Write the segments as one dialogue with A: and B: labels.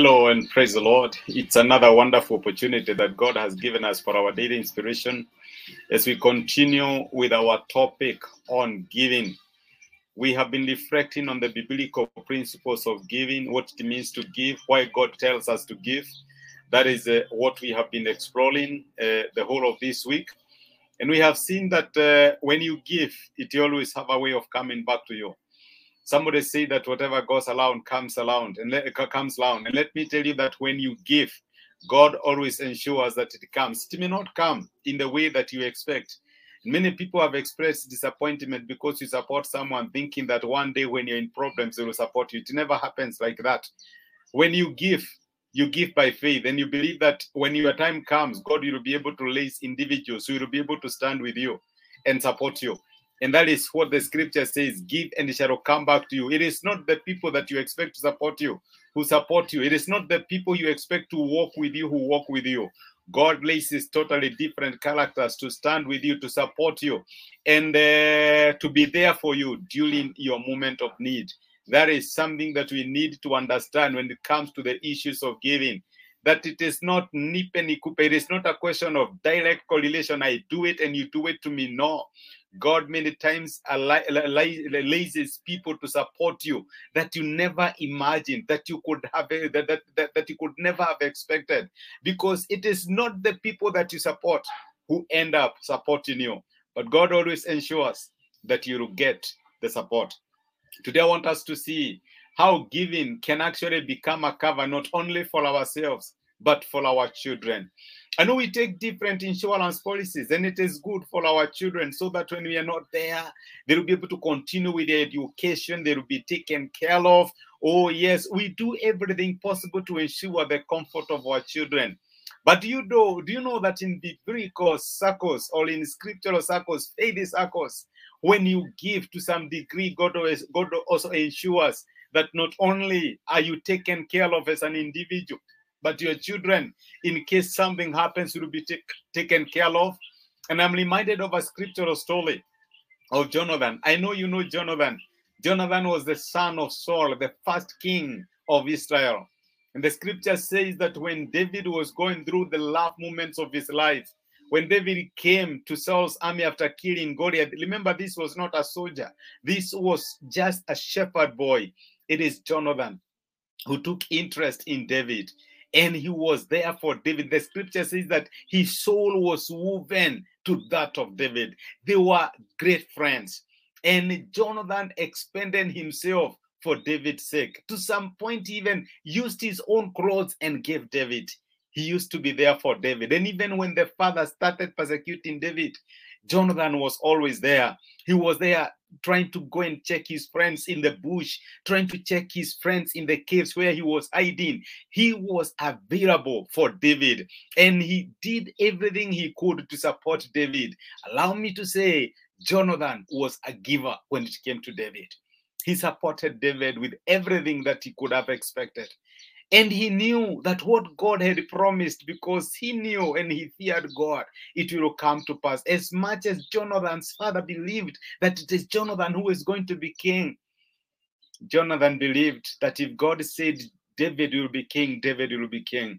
A: Hello and praise the Lord. It's another wonderful opportunity that God has given us for our daily inspiration as we continue with our topic on giving. We have been reflecting on the biblical principles of giving, what it means to give, why God tells us to give. That is uh, what we have been exploring uh, the whole of this week. And we have seen that uh, when you give, it always have a way of coming back to you. Somebody say that whatever goes around comes around and let, comes around. And let me tell you that when you give, God always ensures that it comes. It may not come in the way that you expect. Many people have expressed disappointment because you support someone thinking that one day when you're in problems, they will support you. It never happens like that. When you give, you give by faith and you believe that when your time comes, God will be able to raise individuals who will be able to stand with you and support you. And that is what the scripture says give and it shall come back to you. It is not the people that you expect to support you who support you. It is not the people you expect to walk with you who walk with you. God places totally different characters to stand with you, to support you, and uh, to be there for you during your moment of need. That is something that we need to understand when it comes to the issues of giving. That it is not nip and. It is not a question of direct correlation. I do it and you do it to me. No. God many times raises people to support you that you never imagined, that you could have, eh, that, that, that, that you could never have expected, because it is not the people that you support who end up supporting you, but God always ensures that you will get the support. Today, I want us to see how giving can actually become a cover not only for ourselves, but for our children. I know we take different insurance policies, and it is good for our children so that when we are not there, they will be able to continue with their education, they will be taken care of. Oh, yes, we do everything possible to ensure the comfort of our children. But do you know, do you know that in the biblical circles or in scriptural circles, faith circles, when you give to some degree, God, always, God also ensures that not only are you taken care of as an individual, but your children, in case something happens, will be t- taken care of. And I'm reminded of a scriptural story of Jonathan. I know you know Jonathan. Jonathan was the son of Saul, the first king of Israel. And the scripture says that when David was going through the last moments of his life, when David came to Saul's army after killing Goliath, remember this was not a soldier, this was just a shepherd boy. It is Jonathan who took interest in David and he was there for David. The scripture says that his soul was woven to that of David. They were great friends. And Jonathan expended himself for David's sake. To some point, even used his own clothes and gave David. He used to be there for David. And even when the father started persecuting David, Jonathan was always there. He was there trying to go and check his friends in the bush, trying to check his friends in the caves where he was hiding. He was available for David and he did everything he could to support David. Allow me to say, Jonathan was a giver when it came to David. He supported David with everything that he could have expected. And he knew that what God had promised, because he knew and he feared God, it will come to pass. As much as Jonathan's father believed that it is Jonathan who is going to be king, Jonathan believed that if God said David will be king, David will be king.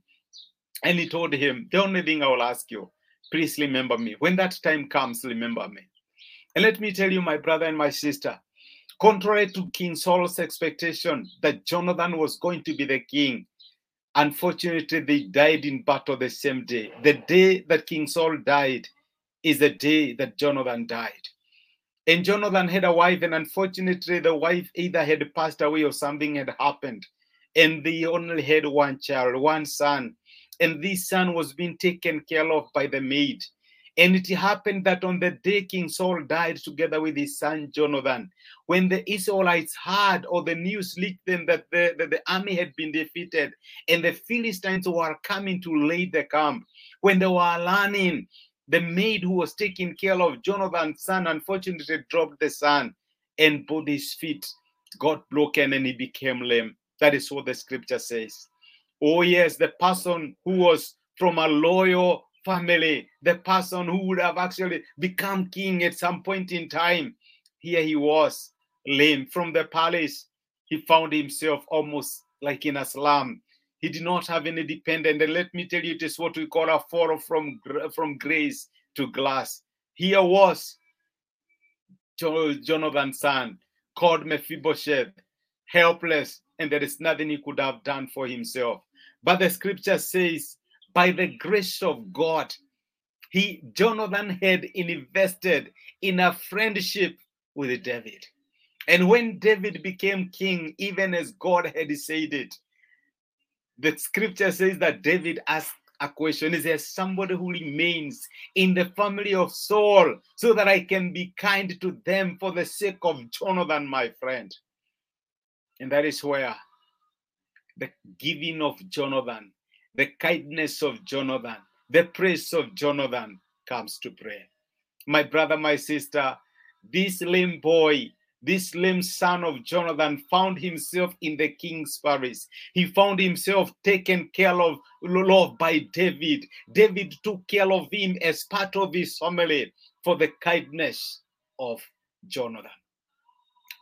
A: And he told him, The only thing I will ask you, please remember me. When that time comes, remember me. And let me tell you, my brother and my sister, contrary to King Saul's expectation that Jonathan was going to be the king, unfortunately, they died in battle the same day. The day that King Saul died is the day that Jonathan died. And Jonathan had a wife, and unfortunately, the wife either had passed away or something had happened. And they only had one child, one son. And this son was being taken care of by the maid. And it happened that on the day King Saul died together with his son Jonathan, when the Israelites heard or the news leaked them that the, that the army had been defeated and the Philistines were coming to lay the camp, when they were learning, the maid who was taking care of Jonathan's son unfortunately dropped the son and both his feet got broken and he became lame. That is what the scripture says. Oh, yes, the person who was from a loyal family, the person who would have actually become king at some point in time. Here he was, lame from the palace. He found himself almost like in a slum. He did not have any dependent. And let me tell you, it is what we call a fall from, from grace to glass. Here was Jonathan's son, called Mephibosheth, helpless, and there is nothing he could have done for himself. But the scripture says, by the grace of God, he Jonathan had invested in a friendship with David. And when David became king, even as God had said it, the scripture says that David asked a question Is there somebody who remains in the family of Saul so that I can be kind to them for the sake of Jonathan, my friend? And that is where the giving of Jonathan, the kindness of Jonathan, the praise of Jonathan comes to prayer. My brother, my sister, this lame boy this lame son of Jonathan found himself in the king's palace. He found himself taken care of, love by David. David took care of him as part of his family for the kindness of Jonathan.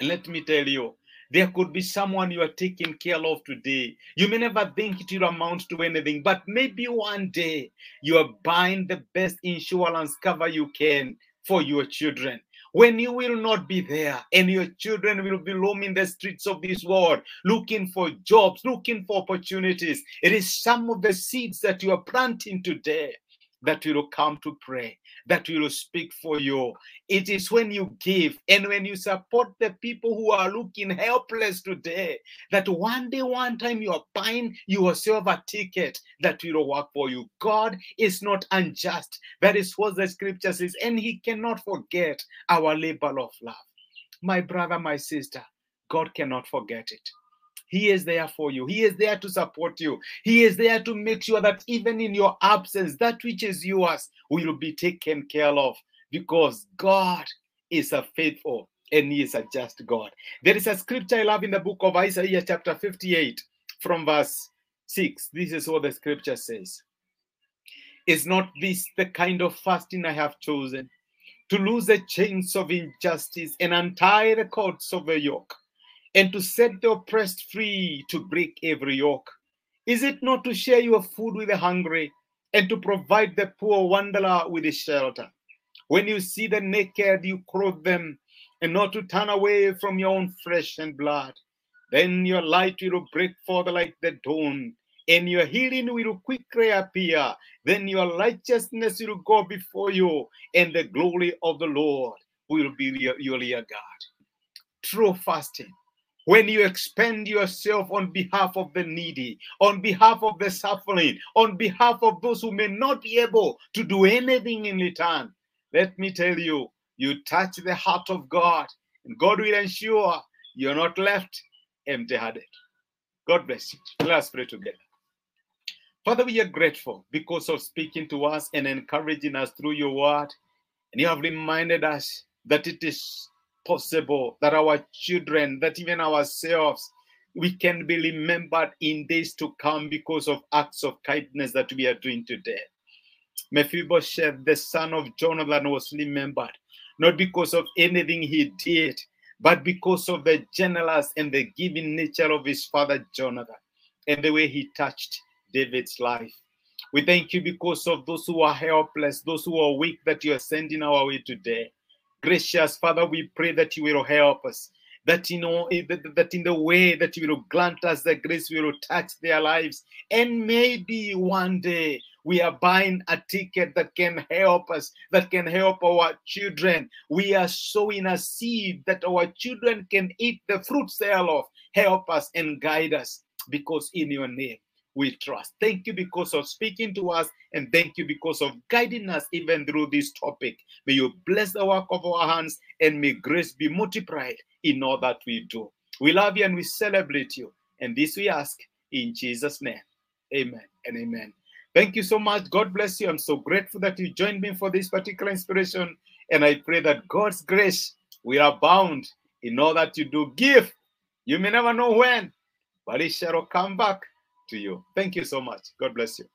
A: let me tell you, there could be someone you are taking care of today. You may never think it will amount to anything, but maybe one day you are buying the best insurance cover you can for your children when you will not be there and your children will be roaming the streets of this world looking for jobs, looking for opportunities. It is some of the seeds that you are planting today that will come to pray, that will speak for you. It is when you give and when you support the people who are looking helpless today, that one day, one time you are buying yourself a ticket that will work for you. God is not unjust. That is what the scripture says, and He cannot forget our labor of love. My brother, my sister, God cannot forget it. He is there for you. He is there to support you. He is there to make sure that even in your absence, that which is yours will be taken care of because God is a faithful and He is a just God. There is a scripture I love in the book of Isaiah, chapter 58, from verse 6. This is what the scripture says Is not this the kind of fasting I have chosen? To loose the chains of injustice and untie the cords of the yoke and to set the oppressed free to break every yoke? Is it not to share your food with the hungry and to provide the poor wanderer with a shelter? When you see the naked, you clothe them, and not to turn away from your own flesh and blood. Then your light will break forth like the dawn, and your healing will quickly appear. Then your righteousness will go before you, and the glory of the Lord will be your, your God. True fasting when you expend yourself on behalf of the needy, on behalf of the suffering, on behalf of those who may not be able to do anything in return, let me tell you, you touch the heart of God, and God will ensure you're not left empty handed. God bless you. Let us pray together. Father, we are grateful because of speaking to us and encouraging us through your word. And you have reminded us that it is possible that our children, that even ourselves, we can be remembered in days to come because of acts of kindness that we are doing today. Mephibosheth, the son of Jonathan, was remembered not because of anything he did, but because of the generous and the giving nature of his father Jonathan and the way he touched David's life. We thank you because of those who are helpless, those who are weak that you are sending our way today. Gracious Father, we pray that you will help us. That you know eh, that in the way that you will grant us the grace, we will touch their lives, and maybe one day we are buying a ticket that can help us, that can help our children. We are sowing a seed that our children can eat the fruits thereof. Help us and guide us, because in your name we trust. Thank you because of speaking to us, and thank you because of guiding us even through this topic. May you bless the work of our hands, and may grace be multiplied in all that we do. We love you and we celebrate you. And this we ask in Jesus' name. Amen and amen. Thank you so much. God bless you. I'm so grateful that you joined me for this particular inspiration. And I pray that God's grace will abound in all that you do. Give. You may never know when, but it shall come back to you. Thank you so much. God bless you.